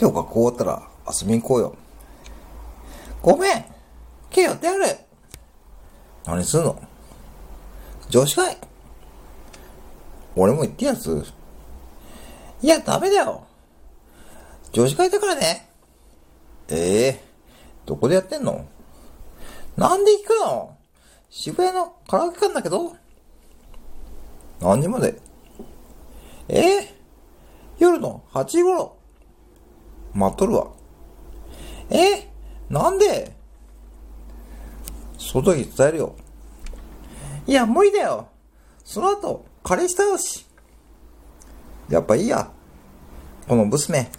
今日学校終わったら遊びに行こうよ。ごめん。今日やってやる。何すんの？女子会俺も行ってやついや、ダメだよ。女子会だからね。ええどこでやってんの？なんで行くの？渋谷のカラオケ館だけど。何時まで？ええ夜の8時頃。待っとるわ。え？なんで？その時伝えるよ。いや、無理だよ。その後、彼氏倒し。やっぱいいや。この娘。